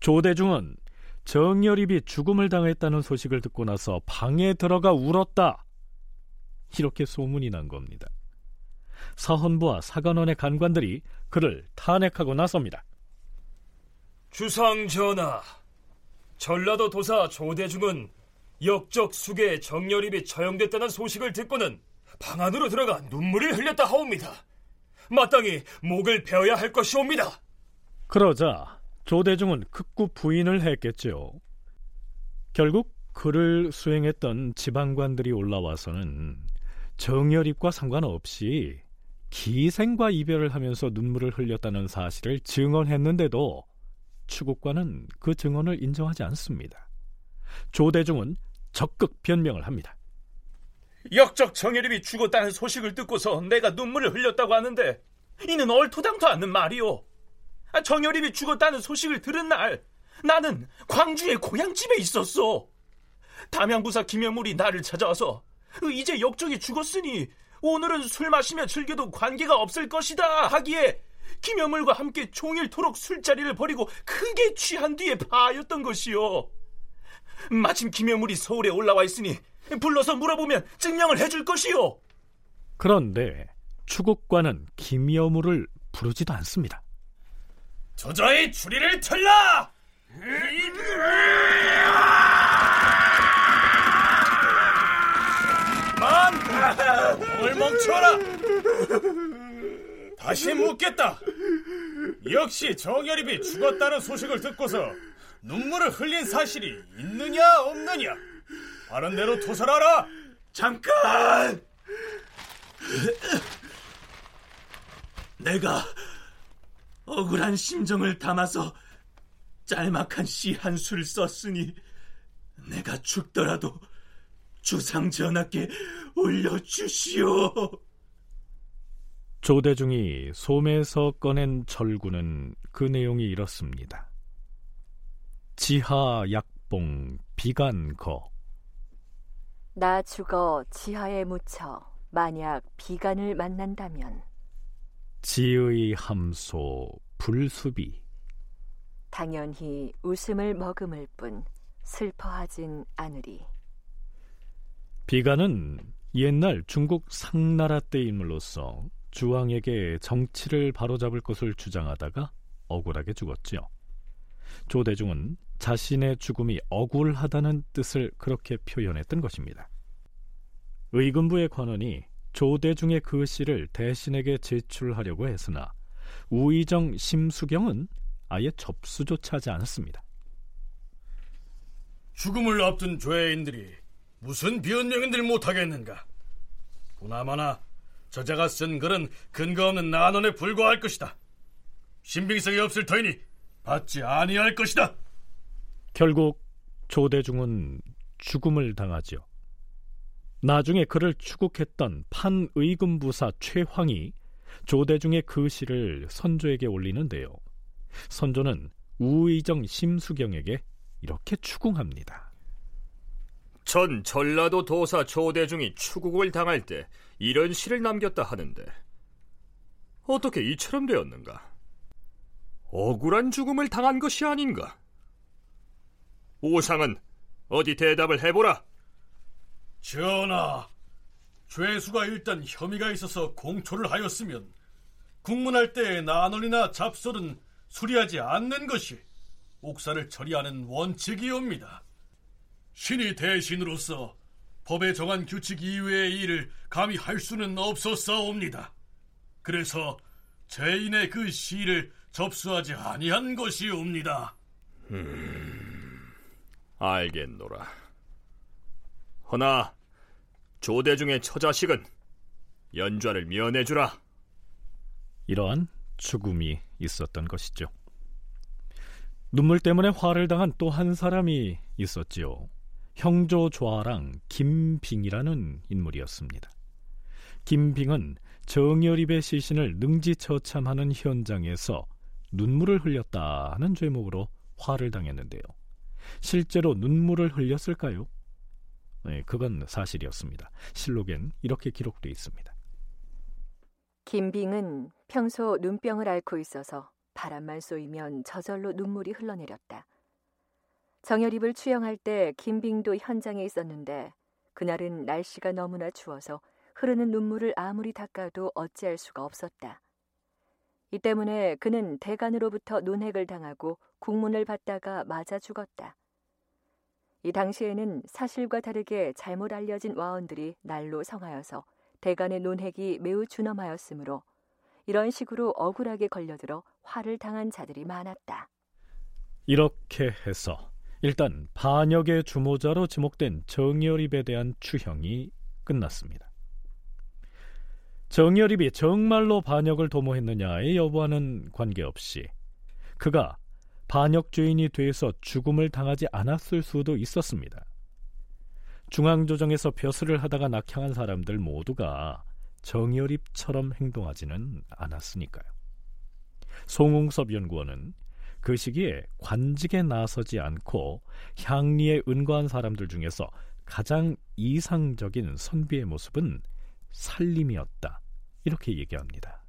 조대중은 정열입이 죽음을 당했다는 소식을 듣고 나서 방에 들어가 울었다. 이렇게 소문이 난 겁니다. 사헌부와 사관원의 간관들이 그를 탄핵하고 나섭니다. 주상 전하, 전라도 도사 조대중은 역적 수계 정열입이 처형됐다는 소식을 듣고는 방 안으로 들어가 눈물을 흘렸다 하옵니다. 마땅히 목을 베어야 할 것이옵니다. 그러자 조대중은 극구 부인을 했겠죠. 결국 그를 수행했던 지방관들이 올라와서는 정열입과 상관없이 기생과 이별을 하면서 눈물을 흘렸다는 사실을 증언했는데도 추국관은 그 증언을 인정하지 않습니다. 조대중은 적극 변명을 합니다. 역적 정열입이 죽었다는 소식을 듣고서 내가 눈물을 흘렸다고 하는데 이는 얼토당토 않는 말이오. 아, 정열입이 죽었다는 소식을 들은 날 나는 광주의 고향집에 있었어. 담양부사 김영물이 나를 찾아와서 이제 역적이 죽었으니 오늘은 술 마시며 즐겨도 관계가 없을 것이다 하기에 김영물과 함께 종일토록 술자리를 벌이고 크게 취한 뒤에 파였던 것이요. 마침 김영물이 서울에 올라와 있으니 불러서 물어보면 증명을 해줄 것이요. 그런데 추국관은 김여물을 부르지도 않습니다. 저자의 추리를 틀라! 뭘 멈춰라! 다시 묻겠다! 역시 정열입이 죽었다는 소식을 듣고서 눈물을 흘린 사실이 있느냐 없느냐? 바른 대로 토설하라! 잠깐! 내가 억울한 심정을 담아서 짤막한 시 한 수를 썼으니 내가 죽더라도 주상 전하께 올려주시오. 조대중이 솜에서 꺼낸 절구는 그 내용이 이렇습니다. 지하 약봉 비간거 나 죽어 지하에 묻혀 만약 비간을 만난다면 지의 함소 불수비 당연히 웃음을 머금을 뿐 슬퍼하진 않으리. 비간은 옛날 중국 상나라 때 인물로서 주왕에게 정치를 바로잡을 것을 주장하다가 억울하게 죽었지요. 조대중은 자신의 죽음이 억울하다는 뜻을 그렇게 표현했던 것입니다. 의금부의 관원이 조대중의 그 시를 대신에게 제출하려고 했으나 우의정 심수경은 아예 접수조차 하지 않았습니다. 죽음을 앞둔 죄인들이 무슨 변명인들 못하겠는가? 보나마나 저자가 쓴 글은 근거 없는 난원에 불과할 것이다. 신빙성이 없을 터이니 받지 아니할 것이다. 결국 조대중은 죽음을 당하지요. 나중에 그를 추국했던 판의금 부사 최황이 조대중의 그 시를 선조에게 올리는데요. 선조는 우의정 심수경에게 이렇게 추궁합니다. 전 전라도 도사 조대중이 추국을 당할 때 이런 시를 남겼다 하는데 어떻게 이처럼 되었는가? 억울한 죽음을 당한 것이 아닌가? 오상은 어디 대답을 해보라. 전하, 죄수가 일단 혐의가 있어서 공초를 하였으면 국문할 때 나놀이나 잡설은 수리하지 않는 것이 옥사를 처리하는 원칙이옵니다. 신이 대신으로서 법에 정한 규칙 이외의 일을 감히 할 수는 없었사옵니다. 그래서 죄인의 그 시를 접수하지 아니한 것이옵니다. 음, 알겠노라. 허나 조대중의 처자식은 연좌를 면해주라. 이러한 죽음이 있었던 것이죠. 눈물 때문에 화를 당한 또 한 사람이 있었지요. 형조 조아랑 김빙이라는 인물이었습니다. 김빙은 정여립의 시신을 능지처참하는 현장에서 눈물을 흘렸다는 죄목으로 화를 당했는데요. 실제로 눈물을 흘렸을까요? 네, 그건 사실이었습니다. 실록엔 이렇게 기록되어 있습니다. 김빙은 평소 눈병을 앓고 있어서 바람만 쏘이면 저절로 눈물이 흘러내렸다. 정열입을 추영할 때 김빙도 현장에 있었는데 그날은 날씨가 너무나 추워서 흐르는 눈물을 아무리 닦아도 어찌할 수가 없었다. 이 때문에 그는 대간으로부터 논핵을 당하고 국문을 받다가 맞아 죽었다. 이 당시에는 사실과 다르게 잘못 알려진 와원들이 날로 성하여서 대간의 논핵이 매우 준엄하였으므로 이런 식으로 억울하게 걸려들어 화를 당한 자들이 많았다. 이렇게 해서 일단 반역의 주모자로 지목된 정열입에 대한 추형이 끝났습니다. 정열입이 정말로 반역을 도모했느냐의 여부와는 관계없이 그가 반역죄인이 돼서 죽음을 당하지 않았을 수도 있었습니다. 중앙조정에서 벼슬을 하다가 낙향한 사람들 모두가 정열입처럼 행동하지는 않았으니까요. 송웅섭 연구원은 그 시기에 관직에 나서지 않고 향리에 은거한 사람들 중에서 가장 이상적인 선비의 모습은 살림이었다. 이렇게 얘기합니다.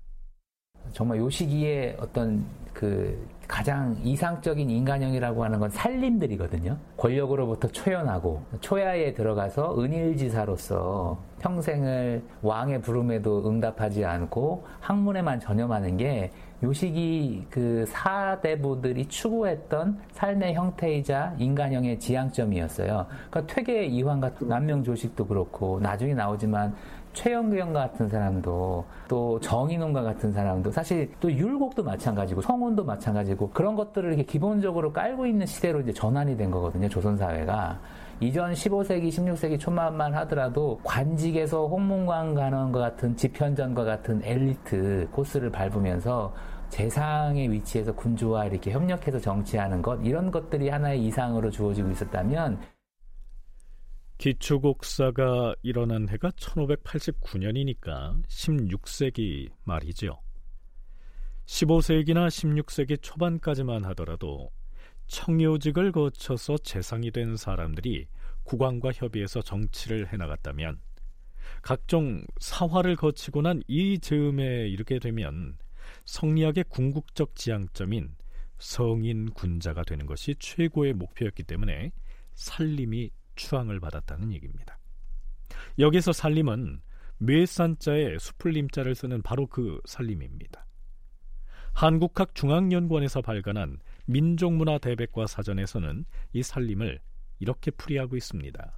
정말 요 시기에 어떤 그 가장 이상적인 인간형이라고 하는 건 살림들이거든요. 권력으로부터 초연하고 초야에 들어가서 은일지사로서 평생을 왕의 부름에도 응답하지 않고 학문에만 전념하는 게 요 시기 그 사대부들이 추구했던 삶의 형태이자 인간형의 지향점이었어요. 그러니까 퇴계 이황 같은 남명 조식도 그렇고 나중에 나오지만 최영경 같은 사람도 또 정인홍과 같은 사람도 사실 또 율곡도 마찬가지고 성운도 마찬가지고 그런 것들을 이렇게 기본적으로 깔고 있는 시대로 이제 전환이 된 거거든요 조선 사회가 이전 15세기 16세기 초반만 하더라도 관직에서 홍문관 가는 것 같은 집현전과 같은 엘리트 코스를 밟으면서 재상의 위치에서 군주와 이렇게 협력해서 정치하는 것 이런 것들이 하나의 이상으로 주어지고 있었다면 기초곡사가 일어난 해가 1589년이니까 16세기 말이죠. 15세기나 16세기 초반까지만 하더라도 청요직을 거쳐서 재상이 된 사람들이 국왕과 협의해서 정치를 해나갔다면 각종 사화를 거치고 난 이 즈음에 이르게 되면 성리학의 궁극적 지향점인 성인 군자가 되는 것이 최고의 목표였기 때문에 살림이 추앙을 받았다는 얘기입니다. 여기서 살림은 뇌산자에 수풀림자를 쓰는 바로 그 살림입니다. 한국학 중앙연구원에서 발간한 민족문화 대백과 사전에서는 이 살림을 이렇게 풀이하고 있습니다.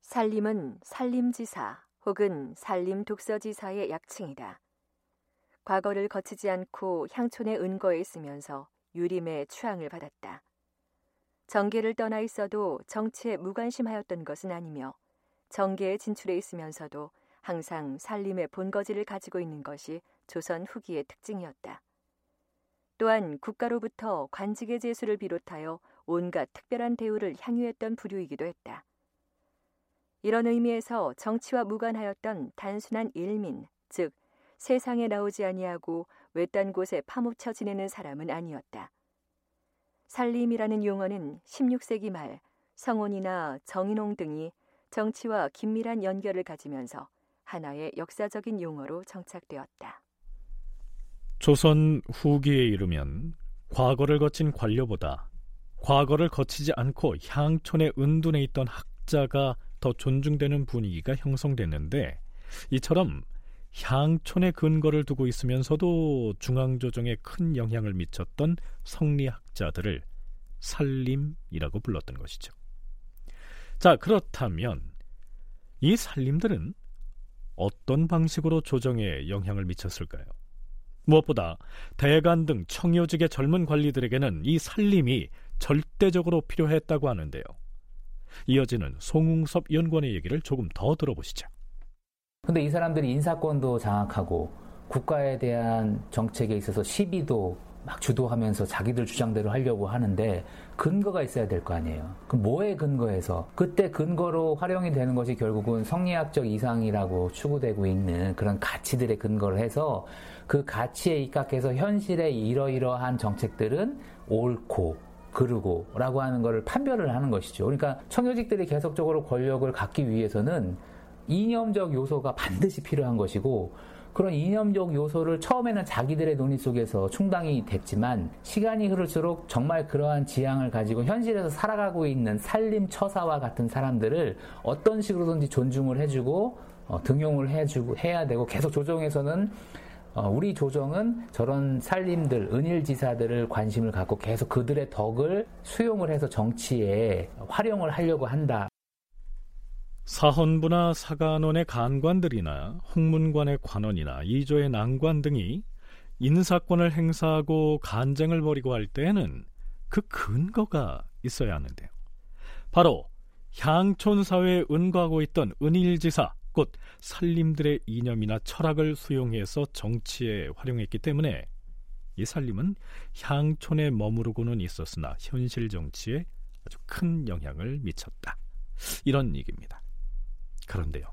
살림은 살림지사 혹은 살림독서지사의 약칭이다. 과거를 거치지 않고 향촌의 은거에 있으면서 유림의 추앙을 받았다. 정계를 떠나 있어도 정치에 무관심하였던 것은 아니며 정계에 진출해 있으면서도 항상 살림의 본거지를 가지고 있는 것이 조선 후기의 특징이었다. 또한 국가로부터 관직의 제수를 비롯하여 온갖 특별한 대우를 향유했던 부류이기도 했다. 이런 의미에서 정치와 무관하였던 단순한 일민, 즉 세상에 나오지 아니하고 외딴 곳에 파묻혀 지내는 사람은 아니었다. 살림이라는 용어는 16세기 말 성원이나 정인홍 등이 정치와 긴밀한 연결을 가지면서 하나의 역사적인 용어로 정착되었다. 조선 후기에 이르면 과거를 거친 관료보다 과거를 거치지 않고 향촌의 은둔에 있던 학자가 더 존중되는 분위기가 형성됐는데 이처럼 향촌의 근거를 두고 있으면서도 중앙조정에 큰 영향을 미쳤던 성리학자들을 살림이라고 불렀던 것이죠. 자, 그렇다면 이 살림들은 어떤 방식으로 조정에 영향을 미쳤을까요? 무엇보다 대간 등 청요직의 젊은 관리들에게는 이 살림이 절대적으로 필요했다고 하는데요. 이어지는 송웅섭 연구원의 얘기를 조금 더 들어보시죠. 근데 이 사람들이 인사권도 장악하고 국가에 대한 정책에 있어서 시비도 막 주도하면서 자기들 주장대로 하려고 하는데 근거가 있어야 될 거 아니에요. 그럼 뭐에 근거해서 그때 근거로 활용이 되는 것이 결국은 성리학적 이상이라고 추구되고 있는 그런 가치들의 근거를 해서 그 가치에 입각해서 현실의 이러이러한 정책들은 옳고 그르고라고 하는 것을 판별을 하는 것이죠. 그러니까 청요직들이 계속적으로 권력을 갖기 위해서는 이념적 요소가 반드시 필요한 것이고 그런 이념적 요소를 처음에는 자기들의 논의 속에서 충당이 됐지만 시간이 흐를수록 정말 그러한 지향을 가지고 현실에서 살아가고 있는 살림 처사와 같은 사람들을 어떤 식으로든지 존중을 해주고 어, 등용을 해주고 해야 되고 계속 조정에서는 어, 우리 조정은 저런 살림들, 은일지사들을 관심을 갖고 계속 그들의 덕을 수용을 해서 정치에 활용을 하려고 한다. 사헌부나 사간원의 간관들이나 홍문관의 관원이나 이조의 난관 등이 인사권을 행사하고 간쟁을 벌이고 할 때에는 그 근거가 있어야 하는데요. 바로 향촌 사회에 은거하고 있던 은일지사 곧 살림들의 이념이나 철학을 수용해서 정치에 활용했기 때문에 이 살림은 향촌에 머무르고는 있었으나 현실 정치에 아주 큰 영향을 미쳤다. 이런 얘기입니다. 그런데요.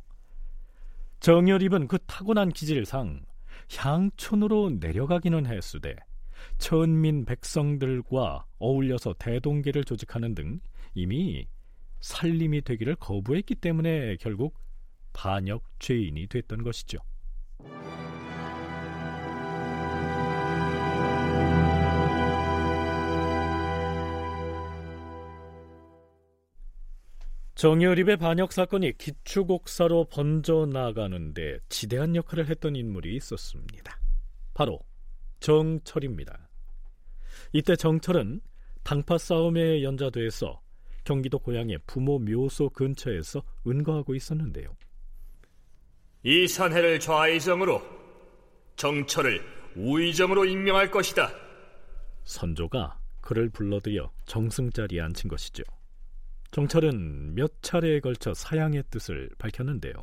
정열입은 그 타고난 기질상 향촌으로 내려가기는 했으되 천민 백성들과 어울려서 대동계를 조직하는 등 이미 살림이 되기를 거부했기 때문에 결국 반역 죄인이 됐던 것이죠. 정여립의 반역 사건이 기축옥사로 번져나가는데 지대한 역할을 했던 인물이 있었습니다. 바로 정철입니다. 이때 정철은 당파 싸움에 연좌돼서 경기도 고향의 부모 묘소 근처에서 은거하고 있었는데요. 이 산해를 좌의정으로 정철을 우의정으로 임명할 것이다. 선조가 그를 불러들여 정승 자리에 앉힌 것이죠. 정철은 몇 차례에 걸쳐 사양의 뜻을 밝혔는데요.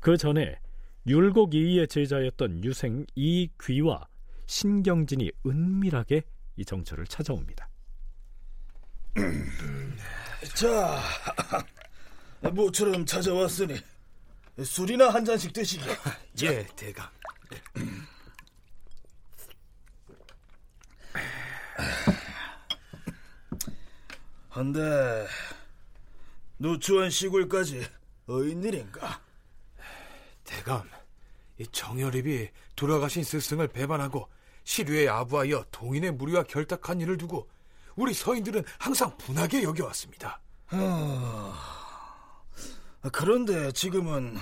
그 전에 율곡 이의의 제자였던 유생 이귀와 신경진이 은밀하게 이 정철을 찾아옵니다. 자, 모처럼 찾아왔으니 술이나 한 잔씩 드시게. 예, 대감. 한데 누추한 시골까지 어인일인가? 대감, 이 정열입이 돌아가신 스승을 배반하고 시류에 아부하여 동인의 무리와 결탁한 일을 두고 우리 서인들은 항상 분하게 여겨왔습니다. 어... 그런데 지금은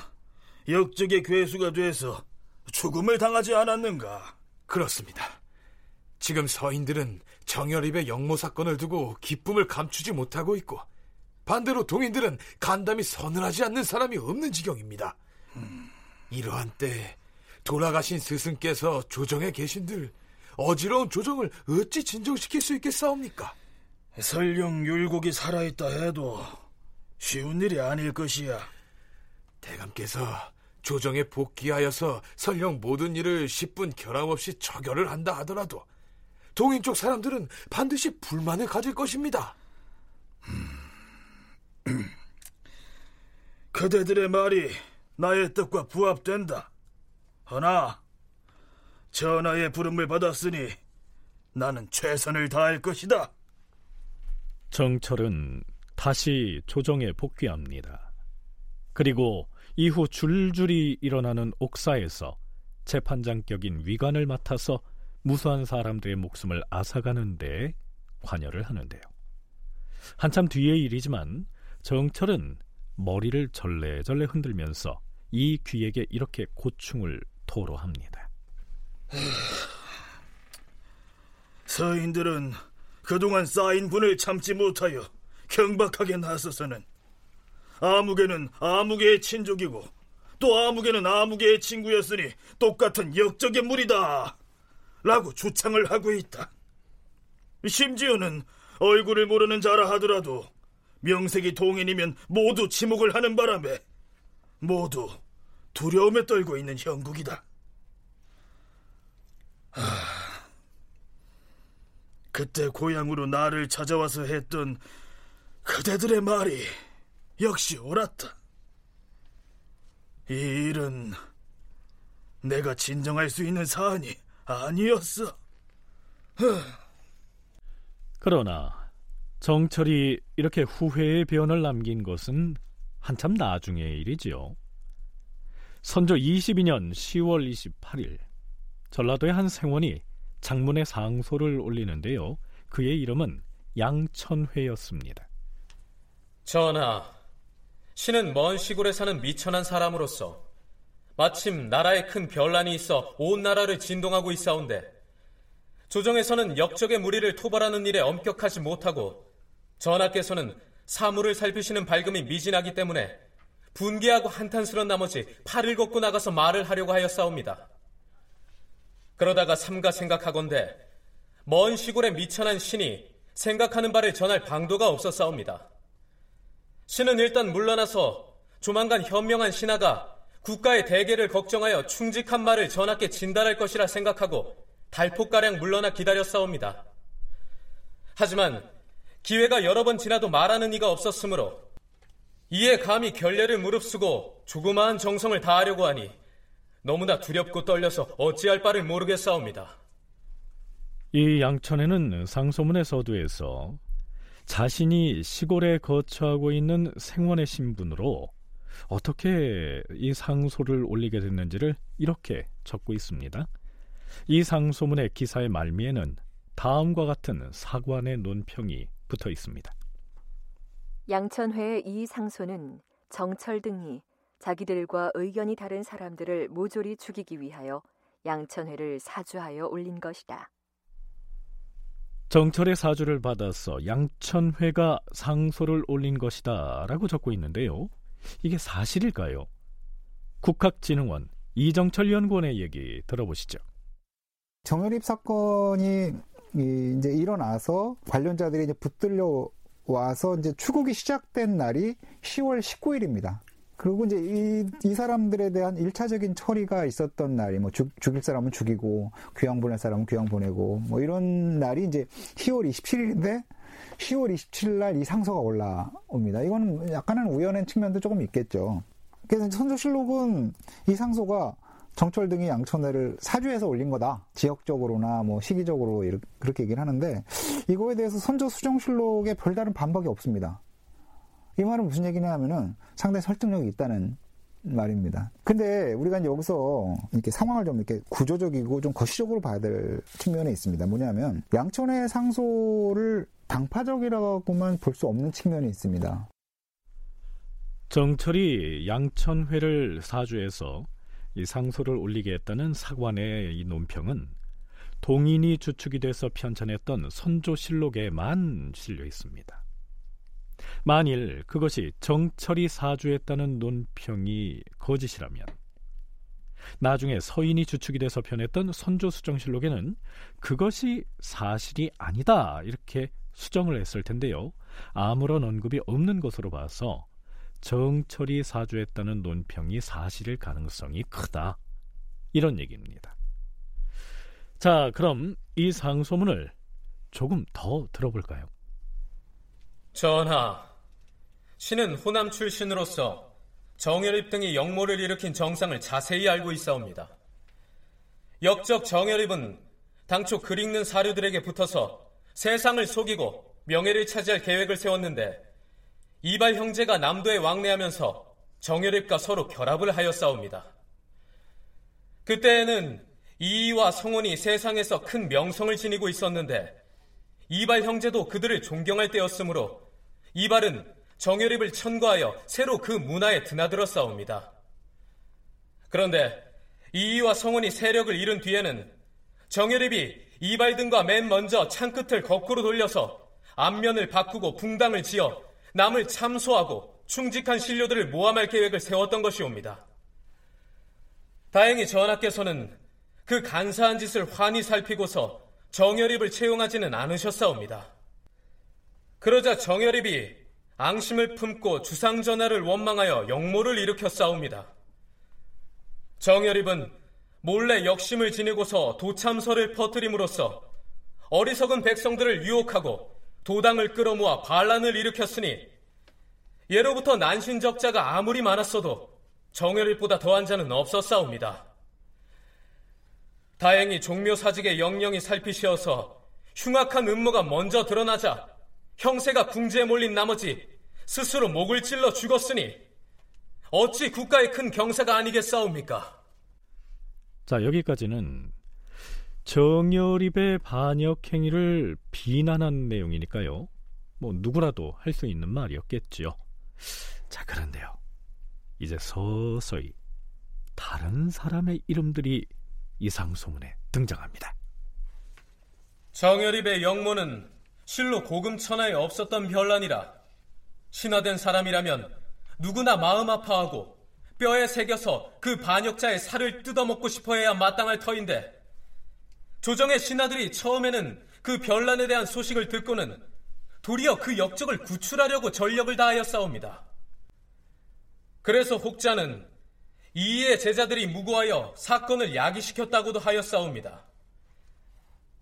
역적의 괴수가 돼서 죽음을 당하지 않았는가? 그렇습니다. 지금 서인들은 정열입의 영모 사건을 두고 기쁨을 감추지 못하고 있고 반대로 동인들은 간담이 서늘하지 않는 사람이 없는 지경입니다. 음. 이러한 때 돌아가신 스승께서 조정에 계신들 어지러운 조정을 어찌 진정시킬 수 있겠사옵니까? 설령 율곡이 살아있다 해도 쉬운 일이 아닐 것이야. 대감께서 조정에 복귀하여서 설령 모든 일을 10분 결함 없이 처결을 한다 하더라도 동인 쪽 사람들은 반드시 불만을 가질 것입니다. 그대들의 말이 나의 뜻과 부합된다. 허나 전하의 부름을 받았으니 나는 최선을 다할 것이다. 정철은 다시 조정에 복귀합니다. 그리고 이후 줄줄이 일어나는 옥사에서 재판장격인 위관을 맡아서 무수한 사람들의 목숨을 앗아가는데 관여를 하는데요. 한참 뒤의 일이지만 정철은 머리를 절레절레 흔들면서 이 귀에게 이렇게 고충을 토로합니다. 서인들은 그동안 쌓인 분을 참지 못하여 경박하게 나서서는 아무개는 아무개의 친족이고 또 아무개는 아무개의 친구였으니 똑같은 역적의 무리다 라고 주창을 하고 있다. 심지어는 얼굴을 모르는 자라 하더라도 명색이 동인이면 모두 지목을 하는 바람에 모두 두려움에 떨고 있는 형국이다. 하... 그때 고향으로 나를 찾아와서 했던 그대들의 말이 역시 옳았다. 이 일은 내가 진정할 수 있는 사안이 아니었어. 그러나 정철이 이렇게 후회의 변을 남긴 것은 한참 나중의 일이지요. 선조 22년 10월 28일 전라도의 한 생원이 장문의 상소를 올리는데요. 그의 이름은 양천회였습니다. 전하, 신은 먼 시골에 사는 미천한 사람으로서 마침 나라에 큰 변란이 있어 온 나라를 진동하고 있사온데 조정에서는 역적의 무리를 토벌하는 일에 엄격하지 못하고 전하께서는 사물을 살피시는 밝음이 미진하기 때문에 분개하고 한탄스런 나머지 팔을 걷고 나가서 말을 하려고 하였사옵니다. 그러다가 삼가 생각하건대 먼 시골에 미천한 신이 생각하는 바를 전할 방도가 없었사옵니다. 신은 일단 물러나서 조만간 현명한 신하가 국가의 대계를 걱정하여 충직한 말을 전하께 진달할 것이라 생각하고 달폭가량 물러나 기다렸사옵니다. 하지만 기회가 여러 번 지나도 말하는 이가 없었으므로 이에 감히 결례를 무릅쓰고 조그마한 정성을 다하려고 하니 너무나 두렵고 떨려서 어찌할 바를 모르겠사옵니다. 이 양천에는 상소문의 서두에서 자신이 시골에 거처하고 있는 생원의 신분으로 어떻게 이 상소를 올리게 됐는지를 이렇게 적고 있습니다. 이 상소문의 기사의 말미에는 다음과 같은 사관의 논평이 붙어 있습니다. 양천회의 이 상소는 정철 등이 자기들과 의견이 다른 사람들을 모조리 죽이기 위하여 양천회를 사주하여 올린 것이다. 정철의 사주를 받아서 양천회가 상소를 올린 것이다 라고 적고 있는데요. 이게 사실일까요? 국학진흥원 이정철 연구원의 얘기 들어보시죠. 정유립 사건이 이제 일어나서 관련자들이 이제 붙들려 와서 이제 추국이 시작된 날이 10월 19일입니다. 그리고 이제 이, 이 사람들에 대한 일차적인 처리가 있었던 날이 뭐 죽, 죽일 사람은 죽이고 귀양 보낼 사람은 귀양 보내고 뭐 이런 날이 이제 10월 27일인데 10월 27일 날 이 상소가 올라옵니다. 이거는 약간은 우연한 측면도 조금 있겠죠. 그래서 선조실록은 이 상소가 정철 등이 양천회를 사주에서 올린 거다. 지역적으로나 뭐 시기적으로 이렇게, 그렇게 얘기를 하는데 이거에 대해서 선조 수정실록에 별다른 반박이 없습니다. 이 말은 무슨 얘기냐 하면은 상당히 설득력이 있다는 말입니다. 근데 우리가 이제 여기서 이렇게 상황을 좀 이렇게 구조적이고 좀 거시적으로 봐야 될 측면이 있습니다. 뭐냐면 양천의 상소를 당파적이라고만 볼 수 없는 측면이 있습니다. 정철이 양천회를 사주해서 이 상소를 올리게 했다는 사관의 이 논평은 동인이 주축이 돼서 편찬했던 선조실록에만 실려 있습니다. 만일 그것이 정철이 사주했다는 논평이 거짓이라면 나중에 서인이 주축이 돼서 편했던 선조수정실록에는 그것이 사실이 아니다 이렇게 수정을 했을 텐데요. 아무런 언급이 없는 것으로 봐서 정철이 사주했다는 논평이 사실일 가능성이 크다. 이런 얘기입니다. 자, 그럼 이 상소문을 조금 더 들어볼까요? 전하, 신은 호남 출신으로서 정열입 등이 역모를 일으킨 정상을 자세히 알고 있사옵니다. 역적 정열입은 당초 글 읽는 사료들에게 붙어서 세상을 속이고 명예를 차지할 계획을 세웠는데 이발 형제가 남도에 왕래하면서 정열입과 서로 결합을 하였사옵니다. 그때에는 이이와 성원이 세상에서 큰 명성을 지니고 있었는데 이발 형제도 그들을 존경할 때였으므로 이발은 정열입을 천거하여 새로 그 문화에 드나들었사옵니다. 그런데 이이와 성원이 세력을 잃은 뒤에는 정열입이 이발 등과 맨 먼저 창 끝을 거꾸로 돌려서 앞면을 바꾸고 붕당을 지어 남을 참소하고 충직한 신료들을 모함할 계획을 세웠던 것이옵니다. 다행히 전하께서는 그 간사한 짓을 환히 살피고서 정열입을 채용하지는 않으셨사옵니다. 그러자 정열입이 앙심을 품고 주상전하를 원망하여 역모를 일으켰사옵니다. 정열입은 몰래 역심을 지니고서 도참설을 퍼뜨림으로써 어리석은 백성들을 유혹하고 도당을 끌어모아 반란을 일으켰으니 예로부터 난신적자가 아무리 많았어도 정열일보다 더한 자는 없었사옵니다. 다행히 종묘사직의 영령이 살피시어서 흉악한 음모가 먼저 드러나자 형세가 궁지에 몰린 나머지 스스로 목을 찔러 죽었으니 어찌 국가의 큰 경사가 아니겠사옵니까? 자, 여기까지는 정열입의 반역 행위를 비난한 내용이니까요. 뭐 누구라도 할 수 있는 말이었겠지요. 자, 그런데요. 이제 서서히 다른 사람의 이름들이 이상소문에 등장합니다. 정열입의 영모는 실로 고금 천하에 없었던 별난이라 신화된 사람이라면 누구나 마음 아파하고 뼈에 새겨서 그 반역자의 살을 뜯어먹고 싶어해야 마땅할 터인데 조정의 신하들이 처음에는 그 별난에 대한 소식을 듣고는 도리어 그 역적을 구출하려고 전력을 다하였사옵니다. 그래서 혹자는 이의 제자들이 무고하여 사건을 야기시켰다고도 하였사옵니다.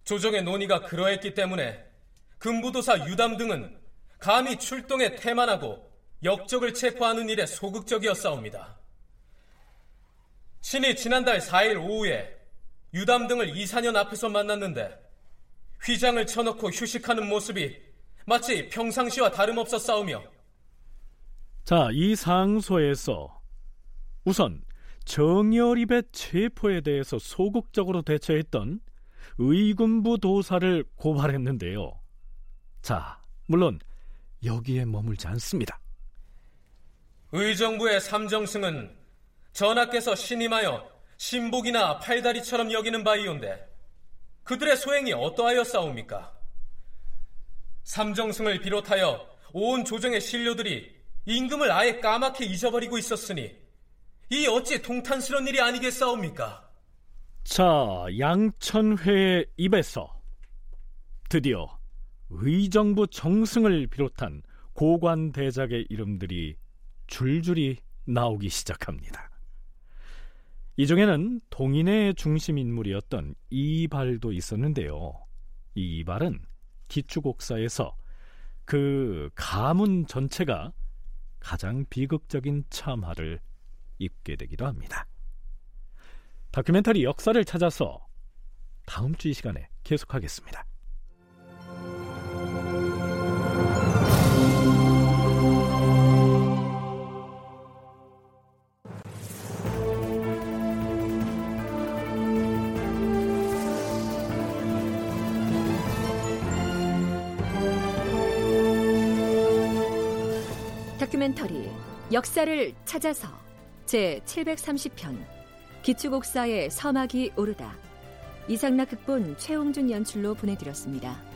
조정의 논의가 그러했기 때문에 금부도사 유담 등은 감히 출동에 태만하고 역적을 체포하는 일에 소극적이었사옵니다. 신이 지난달 4일 오후에 유담 등을 이사년 앞에서 만났는데 휘장을 쳐놓고 휴식하는 모습이 마치 평상시와 다름없었사오며 자, 이 상소에서 우선 정열입의 체포에 대해서 소극적으로 대처했던 의군부 도사를 고발했는데요. 자, 물론 여기에 머물지 않습니다. 의정부의 삼정승은 전하께서 신임하여 신복이나 팔다리처럼 여기는 바이온데 그들의 소행이 어떠하였사옵니까? 삼정승을 비롯하여 온 조정의 신료들이 임금을 아예 까맣게 잊어버리고 있었으니 이 어찌 통탄스러운 일이 아니겠사옵니까? 자, 양천회의 입에서 드디어 의정부 정승을 비롯한 고관 대작의 이름들이 줄줄이 나오기 시작합니다. 이 중에는 동인의 중심 인물이었던 이발도 있었는데요. 이발은 기축옥사에서 그 가문 전체가 가장 비극적인 참화를 입게 되기도 합니다. 다큐멘터리 역사를 찾아서 다음 주 이 시간에 계속하겠습니다. 다큐멘터리 역사를 찾아서 제 730편 기축옥사의 서막이 오르다 이상락 극본 최홍준 연출로 보내드렸습니다.